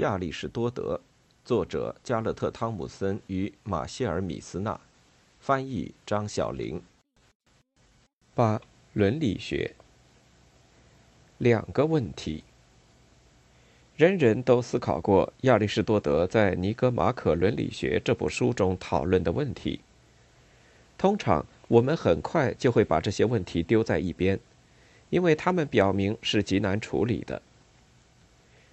亚里士多德，作者加勒特·汤姆森与马歇尔·米斯纳，翻译张小玲。八、伦理学。两个问题。人人都思考过亚里士多德在《尼格马可伦理学》这部书中讨论的问题。通常，我们很快就会把这些问题丢在一边，因为他们表明是极难处理的。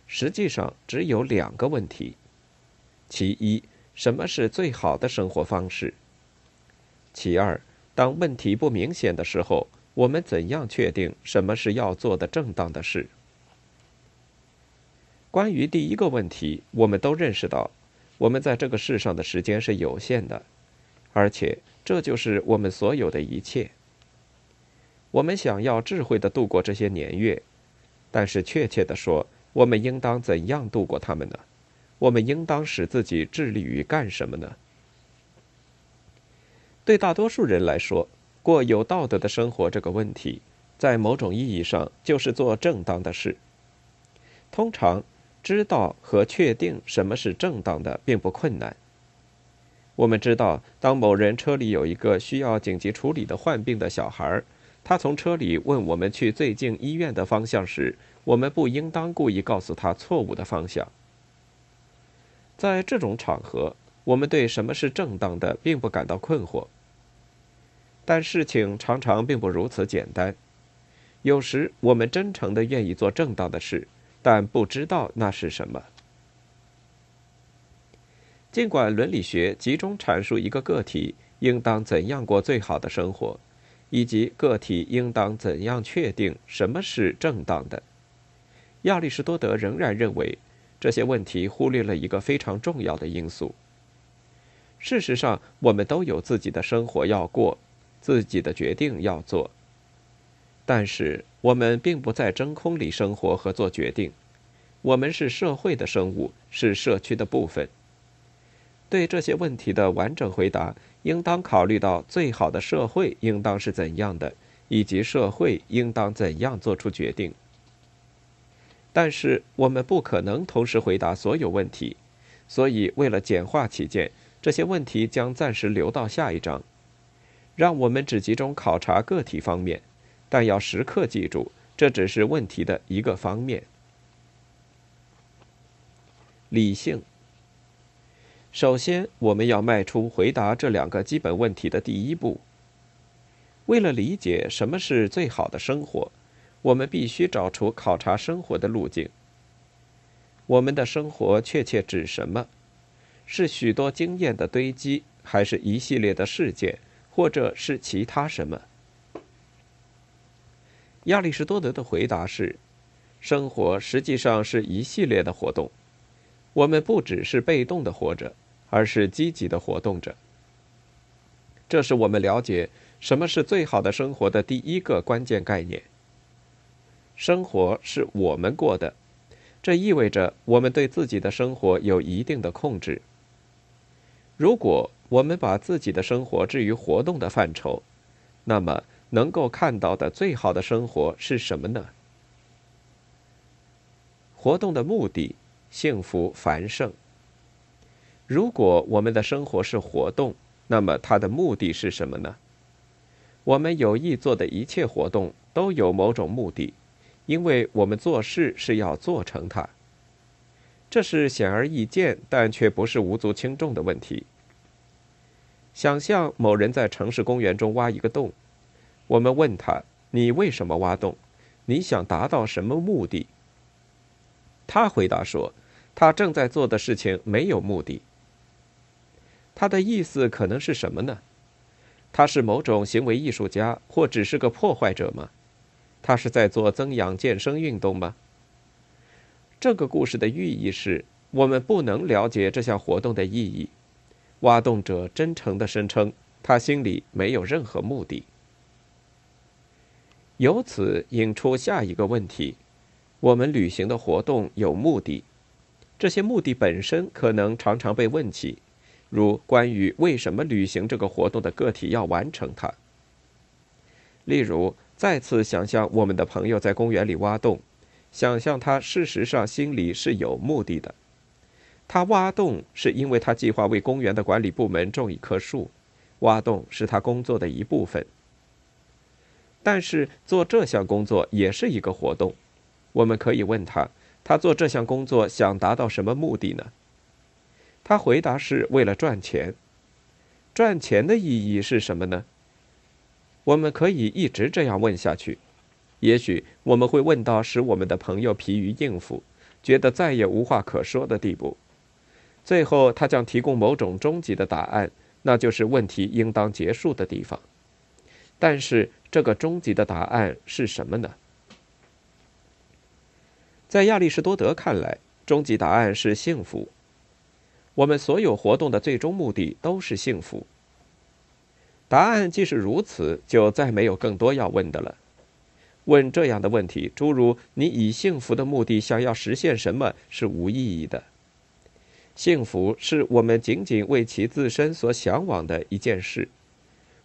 实际上只有两个问题：其一，什么是最好的生活方式？其二，当问题不明显的时候，我们怎样确定什么是要做的正当的事？关于第一个问题，我们都认识到，我们在这个世上的时间是有限的，而且这就是我们所有的一切。我们想要智慧的度过这些年月，但是确切的说，我们应当怎样度过他们呢？我们应当使自己致力于干什么呢？对大多数人来说，过有道德的生活这个问题，在某种意义上就是做正当的事。通常，知道和确定什么是正当的并不困难。我们知道，当某人车里有一个需要紧急处理的患病的小孩，他从车里问我们去最近医院的方向时，我们不应当故意告诉他错误的方向。在这种场合，我们对什么是正当的并不感到困惑。但事情常常并不如此简单。有时我们真诚的愿意做正当的事，但不知道那是什么。尽管伦理学集中阐述一个个体应当怎样过最好的生活，以及个体应当怎样确定什么是正当的。亚里士多德仍然认为，这些问题忽略了一个非常重要的因素。事实上，我们都有自己的生活要过，自己的决定要做。但是，我们并不在真空里生活和做决定。我们是社会的生物，是社区的部分。对这些问题的完整回答，应当考虑到最好的社会应当是怎样的，以及社会应当怎样做出决定。但是我们不可能同时回答所有问题，所以为了简化起见，这些问题将暂时留到下一章。让我们只集中考察个体方面，但要时刻记住，这只是问题的一个方面。理性。首先，我们要迈出回答这两个基本问题的第一步。为了理解什么是最好的生活。我们必须找出考察生活的路径。我们的生活确切指什么？是许多经验的堆积，还是一系列的事件，或者是其他什么？亚里士多德的回答是：生活实际上是一系列的活动。我们不只是被动的活着，而是积极的活动着。这是我们了解什么是最好的生活的第一个关键概念。生活是我们过的，这意味着我们对自己的生活有一定的控制。如果我们把自己的生活置于活动的范畴，那么能够看到的最好的生活是什么呢？活动的目的，幸福繁盛。如果我们的生活是活动，那么它的目的是什么呢？我们有意做的一切活动都有某种目的。因为我们做事是要做成它，这是显而易见，但却不是无足轻重的问题。想象某人在城市公园中挖一个洞，我们问他：“你为什么挖洞？你想达到什么目的？”他回答说：“他正在做的事情没有目的。”他的意思可能是什么呢？他是某种行为艺术家，或只是个破坏者吗？他是在做增氧健身运动吗？这个故事的寓意是我们不能了解这项活动的意义。挖洞者真诚的声称，他心里没有任何目的。由此引出下一个问题：我们旅行的活动有目的，这些目的本身可能常常被问起，如关于为什么旅行这个活动的个体要完成它。例如。再次想象我们的朋友在公园里挖洞，想象他事实上心里是有目的的。他挖洞是因为他计划为公园的管理部门种一棵树，挖洞是他工作的一部分。但是做这项工作也是一个活动，我们可以问他，他做这项工作想达到什么目的呢？他回答是为了赚钱。赚钱的意义是什么呢？我们可以一直这样问下去，也许我们会问到使我们的朋友疲于应付，觉得再也无话可说的地步。最后，他将提供某种终极的答案，那就是问题应当结束的地方。但是，这个终极的答案是什么呢？在亚里士多德看来，终极答案是幸福。我们所有活动的最终目的都是幸福。答案既是如此，就再没有更多要问的了。问这样的问题，诸如“你以幸福的目的想要实现什么”，是无意义的。幸福是我们仅仅为其自身所向往的一件事，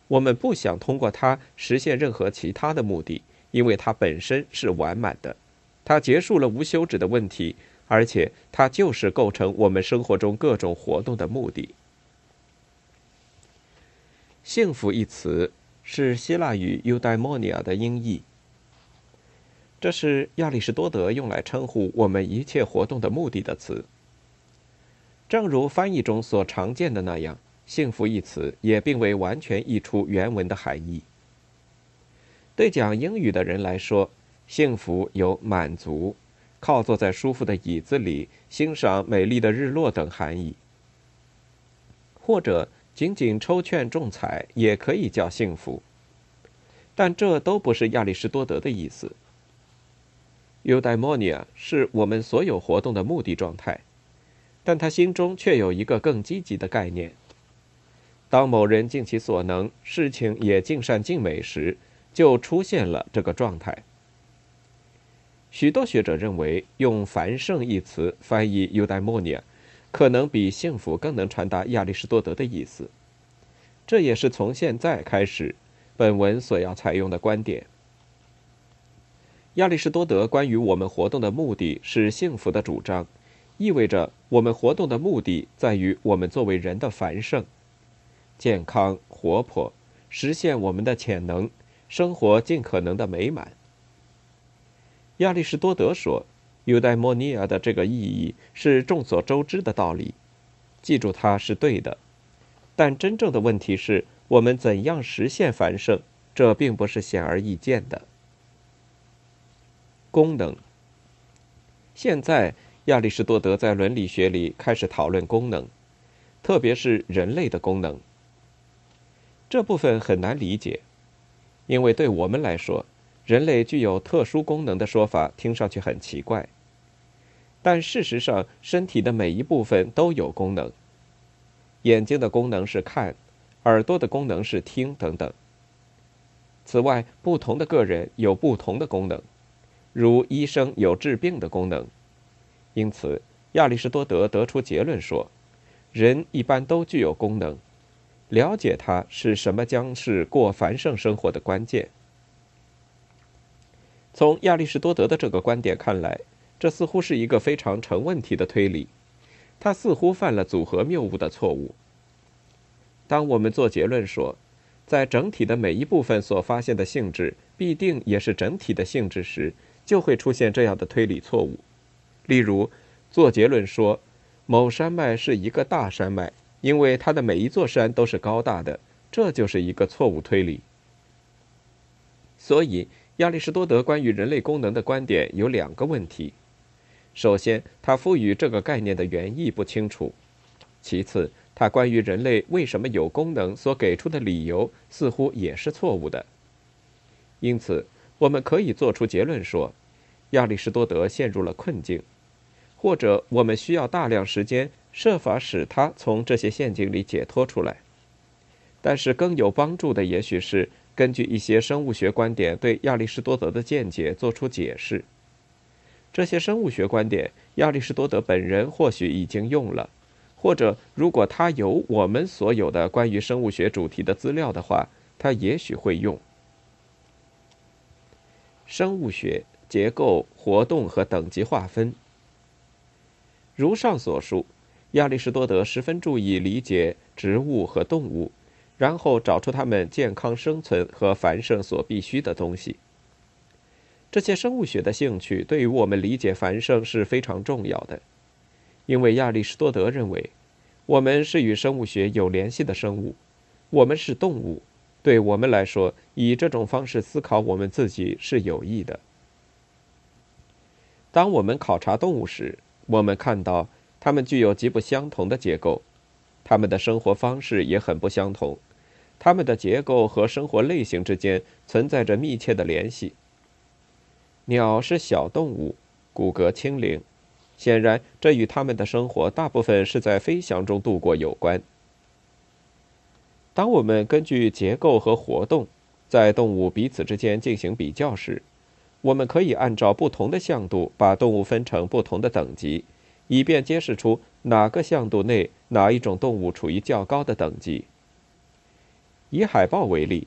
我们不想通过它实现任何其他的目的，因为它本身是完满的，它结束了无休止的问题。而且，它就是构成我们生活中各种活动的目的。幸福一词是希腊语 eudaimonia 的音译，这是亚里士多德用来称呼我们一切活动的目的的词。正如翻译中所常见的那样，幸福一词也并未完全译出原文的含义。对讲英语的人来说，幸福有满足。靠坐在舒服的椅子里，欣赏美丽的日落等含义，或者仅仅抽券中彩也可以叫幸福，但这都不是亚里士多德的意思。eudaimonia 是我们所有活动的目的状态，但他心中却有一个更积极的概念：当某人尽其所能，事情也尽善尽美时，就出现了这个状态。许多学者认为，用“繁盛”一词翻译 “eudaimonia”，可能比“幸福”更能传达亚里士多德的意思。这也是从现在开始，本文所要采用的观点。亚里士多德关于我们活动的目的是幸福的主张，意味着我们活动的目的在于我们作为人的繁盛、健康、活泼，实现我们的潜能，生活尽可能的美满。亚里士多德说，“eudaimonia” 的这个意义是众所周知的道理，记住它是对的。但真正的问题是我们怎样实现繁盛，这并不是显而易见的。功能。现在，亚里士多德在伦理学里开始讨论功能，特别是人类的功能。这部分很难理解，因为对我们来说。人类具有特殊功能的说法听上去很奇怪，但事实上，身体的每一部分都有功能。眼睛的功能是看，耳朵的功能是听，等等。此外，不同的个人有不同的功能，如医生有治病的功能。因此，亚里士多德得出结论说，人一般都具有功能，了解它是什么将是过繁盛生活的关键。从亚里士多德的这个观点看来，这似乎是一个非常成问题的推理。他似乎犯了组合谬误的错误。当我们做结论说，在整体的每一部分所发现的性质必定也是整体的性质时，就会出现这样的推理错误。例如，做结论说某山脉是一个大山脉，因为它的每一座山都是高大的，这就是一个错误推理。所以。亚里士多德关于人类功能的观点有两个问题：首先，他赋予这个概念的原意不清楚；其次，他关于人类为什么有功能所给出的理由似乎也是错误的。因此，我们可以做出结论说，亚里士多德陷入了困境，或者我们需要大量时间设法使他从这些陷阱里解脱出来。但是，更有帮助的也许是。根据一些生物学观点对亚里士多德的见解做出解释，这些生物学观点亚里士多德本人或许已经用了，或者如果他有我们所有的关于生物学主题的资料的话，他也许会用。生物学结构、活动和等级划分。如上所述，亚里士多德十分注意理解植物和动物，然后找出它们健康生存和繁盛所必须的东西。这些生物学的兴趣对于我们理解繁盛是非常重要的，因为亚里士多德认为，我们是与生物学有联系的生物，我们是动物，对我们来说，以这种方式思考我们自己是有益的。当我们考察动物时，我们看到它们具有极不相同的结构，它们的生活方式也很不相同，它们的结构和生活类型之间存在着密切的联系。鸟是小动物，骨骼轻灵，显然这与它们的生活大部分是在飞翔中度过有关。当我们根据结构和活动，在动物彼此之间进行比较时，我们可以按照不同的向度把动物分成不同的等级，以便揭示出哪个向度内哪一种动物处于较高的等级。以海豹为例，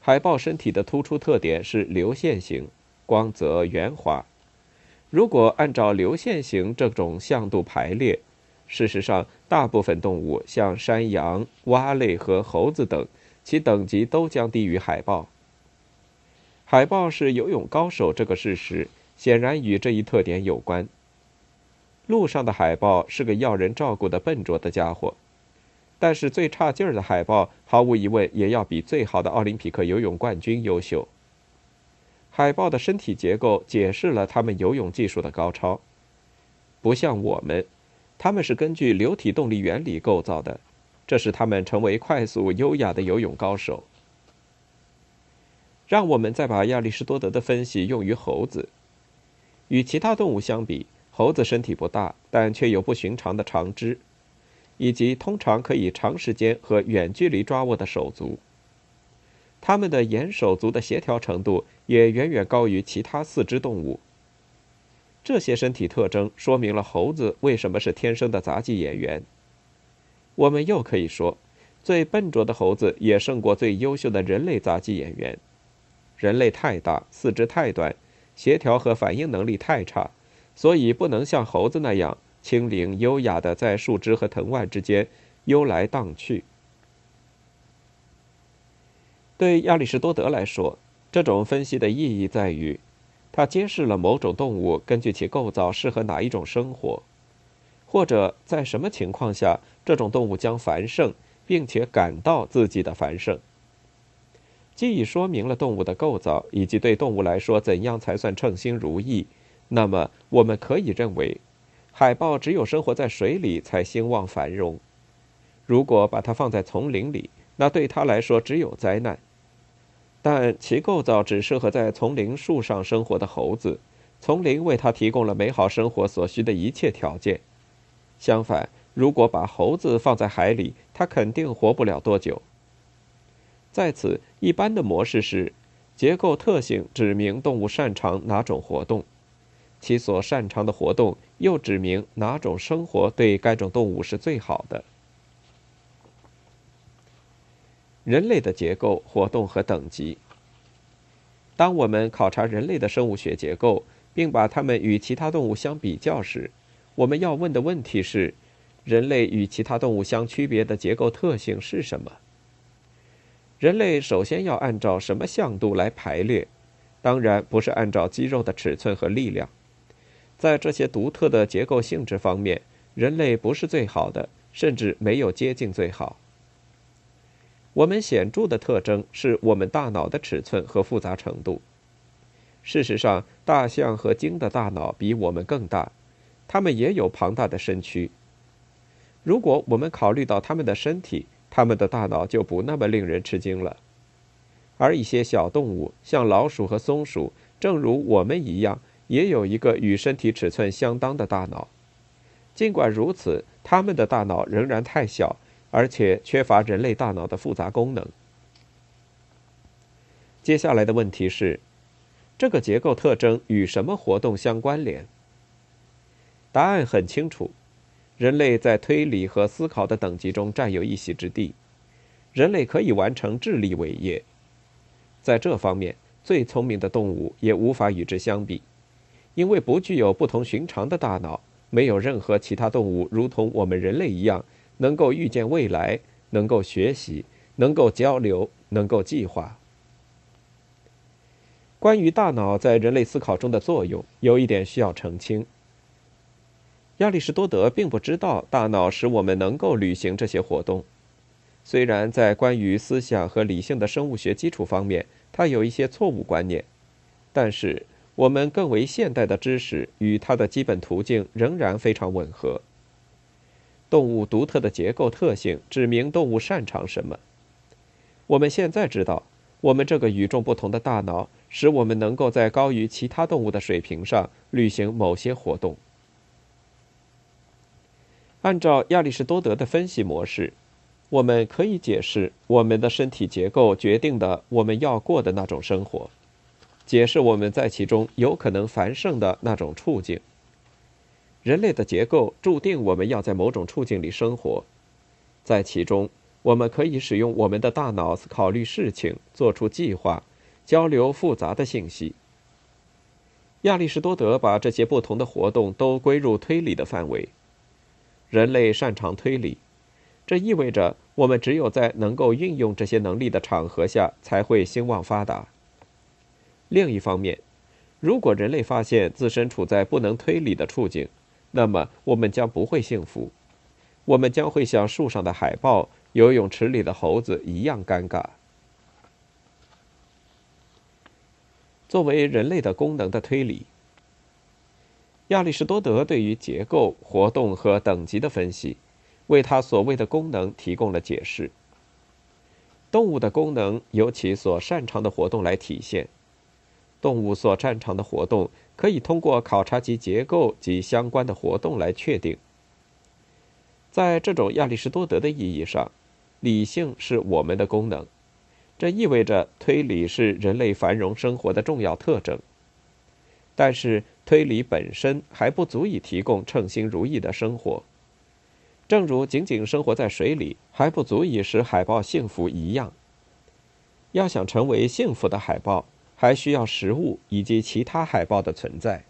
海豹身体的突出特点是流线型。光泽圆滑。如果按照流线型这种向度排列，事实上，大部分动物，像山羊、蛙类和猴子等，其等级都将低于海豹。海豹是游泳高手这个事实，显然与这一特点有关。路上的海豹是个要人照顾的笨拙的家伙，但是最差劲儿的海豹，毫无疑问也要比最好的奥林匹克游泳冠军优秀。海豹的身体结构解释了它们游泳技术的高超，不像我们，它们是根据流体动力原理构造的，这使它们成为快速优雅的游泳高手。让我们再把亚里士多德的分析用于猴子。与其他动物相比，猴子身体不大，但却有不寻常的长肢，以及通常可以长时间和远距离抓握的手足。它们的眼手足的协调程度也远远高于其他四肢动物。这些身体特征说明了猴子为什么是天生的杂技演员。我们又可以说，最笨拙的猴子也胜过最优秀的人类杂技演员。人类太大，四肢太短，协调和反应能力太差，所以不能像猴子那样轻灵优雅地在树枝和藤蔓之间悠来荡去。对亚里士多德来说，这种分析的意义在于，它揭示了某种动物根据其构造适合哪一种生活，或者在什么情况下这种动物将繁盛，并且感到自己的繁盛。既已说明了动物的构造以及对动物来说怎样才算称心如意，那么我们可以认为，海豹只有生活在水里才兴旺繁荣。如果把它放在丛林里，那对它来说只有灾难，但其构造只适合在丛林树上生活的猴子，丛林为它提供了美好生活所需的一切条件。相反，如果把猴子放在海里，它肯定活不了多久。在此，一般的模式是，结构特性指明动物擅长哪种活动，其所擅长的活动又指明哪种生活对该种动物是最好的。人类的结构、活动和等级。当我们考察人类的生物学结构，并把它们与其他动物相比较时，我们要问的问题是：人类与其他动物相区别的结构特性是什么？人类首先要按照什么向度来排列？当然不是按照肌肉的尺寸和力量。在这些独特的结构性质方面，人类不是最好的，甚至没有接近最好。我们显著的特征是我们大脑的尺寸和复杂程度。事实上，大象和鲸的大脑比我们更大，它们也有庞大的身躯。如果我们考虑到它们的身体，它们的大脑就不那么令人吃惊了。而一些小动物，像老鼠和松鼠，正如我们一样，也有一个与身体尺寸相当的大脑。尽管如此，它们的大脑仍然太小。而且缺乏人类大脑的复杂功能。接下来的问题是：这个结构特征与什么活动相关联？答案很清楚：人类在推理和思考的等级中占有一席之地。人类可以完成智力伟业，在这方面，最聪明的动物也无法与之相比，因为不具有不同寻常的大脑，没有任何其他动物如同我们人类一样，能够预见未来，能够学习，能够交流，能够计划。关于大脑在人类思考中的作用，有一点需要澄清。亚里士多德并不知道大脑使我们能够履行这些活动。虽然在关于思想和理性的生物学基础方面，他有一些错误观念，但是。我们更为现代的知识与它的基本途径仍然非常吻合。动物独特的结构特性指明动物擅长什么。我们现在知道，我们这个与众不同的大脑使我们能够在高于其他动物的水平上履行某些活动。按照亚里士多德的分析模式，我们可以解释我们的身体结构决定的我们要过的那种生活。解释我们在其中有可能繁盛的那种处境。人类的结构注定我们要在某种处境里生活，在其中我们可以使用我们的大脑考虑事情、做出计划、交流复杂的信息。亚里士多德把这些不同的活动都归入推理的范围。人类擅长推理，这意味着我们只有在能够运用这些能力的场合下才会兴旺发达。另一方面，如果人类发现自身处在不能推理的处境，那么我们将不会幸福，我们将会像树上的海豹、游泳池里的猴子一样尴尬。作为人类的功能的推理，亚里士多德对于结构、活动和等级的分析，为他所谓的功能提供了解释。动物的功能由其所擅长的活动来体现。动物所擅长的活动，可以通过考察其结构及相关的活动来确定。在这种亚里士多德的意义上，理性是我们的功能，这意味着推理是人类繁荣生活的重要特征。但是，推理本身还不足以提供称心如意的生活，正如仅仅生活在水里还不足以使海豹幸福一样。要想成为幸福的海豹，还需要食物以及其他海豹的存在。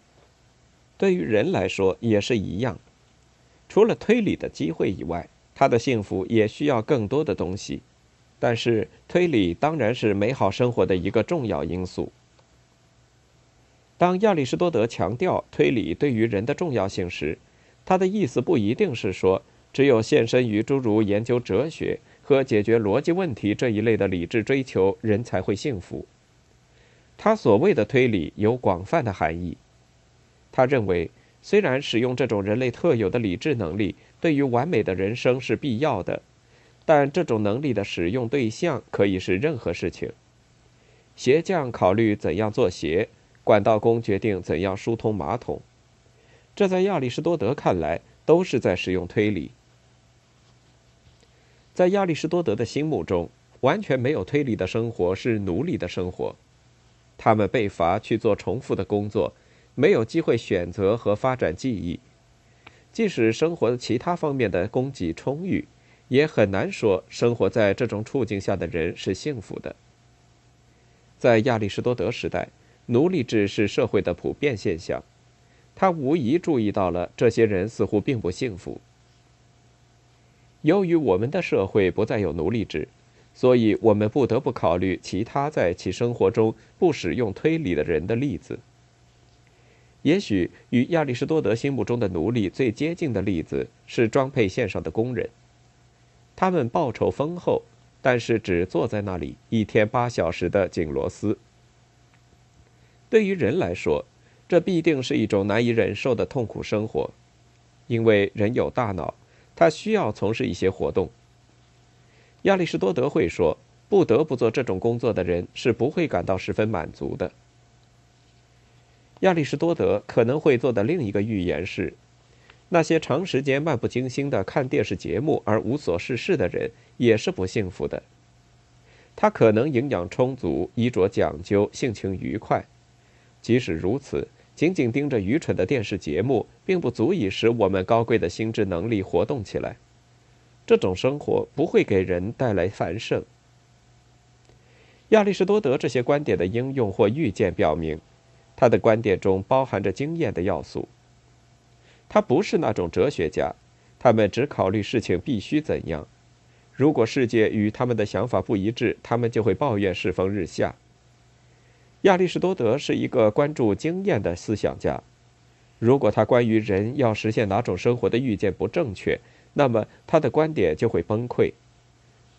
对于人来说也是一样，除了推理的机会以外，他的幸福也需要更多的东西。但是推理当然是美好生活的一个重要因素。当亚里士多德强调推理对于人的重要性时，他的意思不一定是说只有献身于诸如研究哲学和解决逻辑问题这一类的理智追求，人才会幸福。他所谓的推理有广泛的含义。他认为，虽然使用这种人类特有的理智能力对于完美的人生是必要的，但这种能力的使用对象可以是任何事情。鞋匠考虑怎样做鞋，管道工决定怎样疏通马桶。这在亚里士多德看来都是在使用推理。在亚里士多德的心目中，完全没有推理的生活是奴隶的生活。他们被罚去做重复的工作，没有机会选择和发展记忆。即使生活其他方面的供给充裕，也很难说生活在这种处境下的人是幸福的。在亚里士多德时代，奴隶制是社会的普遍现象。他无疑注意到了这些人似乎并不幸福。由于我们的社会不再有奴隶制。所以，我们不得不考虑其他在其生活中不使用推理的人的例子。也许与亚里士多德心目中的奴隶最接近的例子是装配线上的工人。他们报酬丰厚，但是只坐在那里一天八小时的紧螺丝。对于人来说，这必定是一种难以忍受的痛苦生活，因为人有大脑，他需要从事一些活动。亚里士多德会说：“不得不做这种工作的人是不会感到十分满足的。”亚里士多德可能会做的另一个预言是：那些长时间漫不经心的看电视节目而无所事事的人也是不幸福的。他可能营养充足、衣着讲究、性情愉快。即使如此，仅仅盯着愚蠢的电视节目，并不足以使我们高贵的心智能力活动起来。这种生活不会给人带来繁盛。亚里士多德这些观点的应用或预见表明，他的观点中包含着经验的要素。他不是那种哲学家，他们只考虑事情必须怎样。如果世界与他们的想法不一致，他们就会抱怨世风日下。亚里士多德是一个关注经验的思想家。如果他关于人要实现哪种生活的预见不正确，那么他的观点就会崩溃。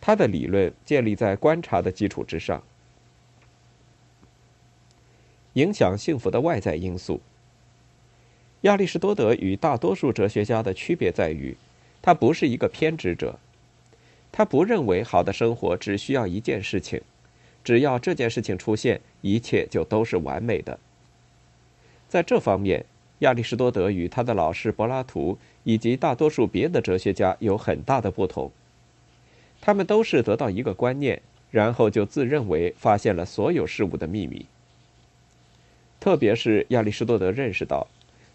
他的理论建立在观察的基础之上。影响幸福的外在因素。亚里士多德与大多数哲学家的区别在于，他不是一个偏执者。他不认为好的生活只需要一件事情，只要这件事情出现，一切就都是完美的。在这方面，亚里士多德与他的老师柏拉图以及大多数别的哲学家有很大的不同。他们都是得到一个观念，然后就自认为发现了所有事物的秘密。特别是亚里士多德认识到，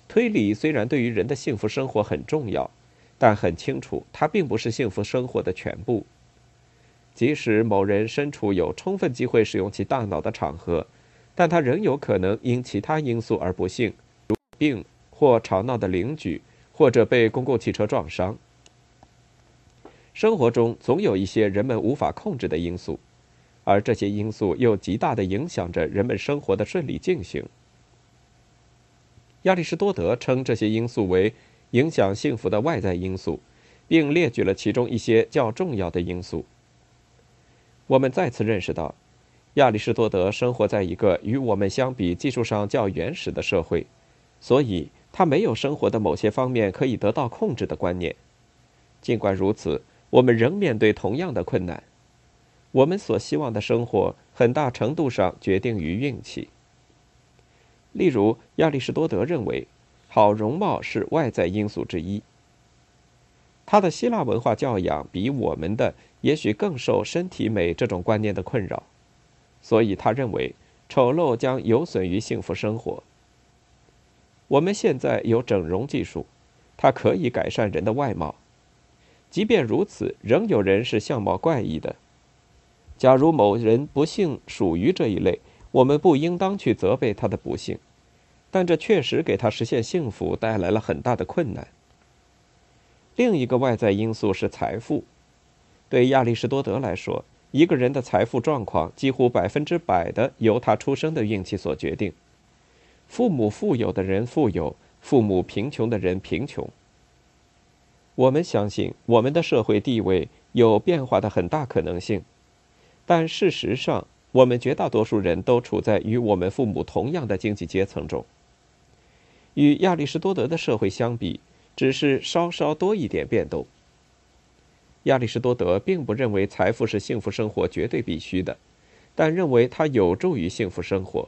推理虽然对于人的幸福生活很重要，但很清楚它并不是幸福生活的全部。即使某人身处有充分机会使用其大脑的场合，但他仍有可能因其他因素而不幸，病或吵闹的邻居，或者被公共汽车撞伤。生活中总有一些人们无法控制的因素。而这些因素又极大地影响着人们生活的顺利进行。亚里士多德称这些因素为影响幸福的外在因素，并列举了其中一些较重要的因素。我们再次认识到，亚里士多德生活在一个与我们相比技术上较原始的社会，所以他没有生活的某些方面可以得到控制的观念。尽管如此，我们仍面对同样的困难。我们所希望的生活，很大程度上决定于运气。例如，亚里士多德认为，好容貌是外在因素之一。他的希腊文化教养比我们的也许更受身体美这种观念的困扰，所以他认为丑陋将有损于幸福生活。我们现在有整容技术，它可以改善人的外貌。即便如此，仍有人是相貌怪异的。假如某人不幸属于这一类，我们不应当去责备他的不幸，但这确实给他实现幸福带来了很大的困难。另一个外在因素是财富。对亚里士多德来说，一个人的财富状况几乎百分之百的由他出生的运气所决定。父母富有的人富有，父母贫穷的人贫穷。我们相信我们的社会地位有变化的很大可能性。但事实上，我们绝大多数人都处在与我们父母同样的经济阶层中。与亚里士多德的社会相比，只是稍稍多一点变动。亚里士多德并不认为财富是幸福生活绝对必须的，但认为它有助于幸福生活。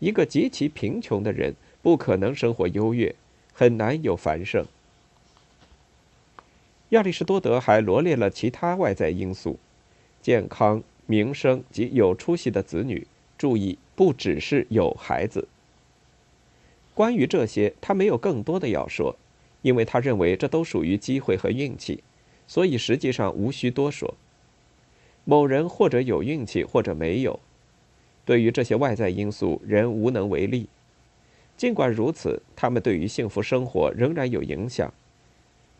一个极其贫穷的人不可能生活优越，很难有繁盛。亚里士多德还罗列了其他外在因素。健康、名声及有出息的子女。注意，不只是有孩子。关于这些，他没有更多的要说，因为他认为这都属于机会和运气，所以实际上无需多说。某人或者有运气，或者没有。对于这些外在因素，人无能为力。尽管如此，他们对于幸福生活仍然有影响，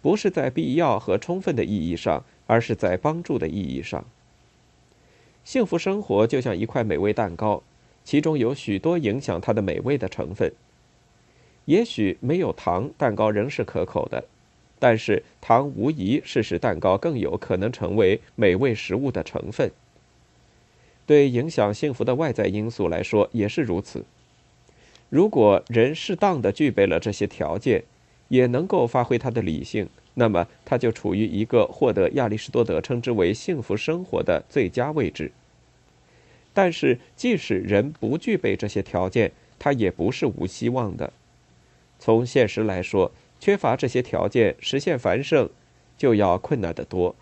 不是在必要和充分的意义上，而是在帮助的意义上。幸福生活就像一块美味蛋糕，其中有许多影响它的美味的成分。也许没有糖，蛋糕仍是可口的，但是糖无疑是使蛋糕更有可能成为美味食物的成分。对影响幸福的外在因素来说也是如此。如果人适当的具备了这些条件，也能够发挥他的理性。那么，他就处于一个获得亚里士多德称之为幸福生活的最佳位置。但是，即使人不具备这些条件，他也不是无希望的。从现实来说，缺乏这些条件，实现繁盛就要困难得多。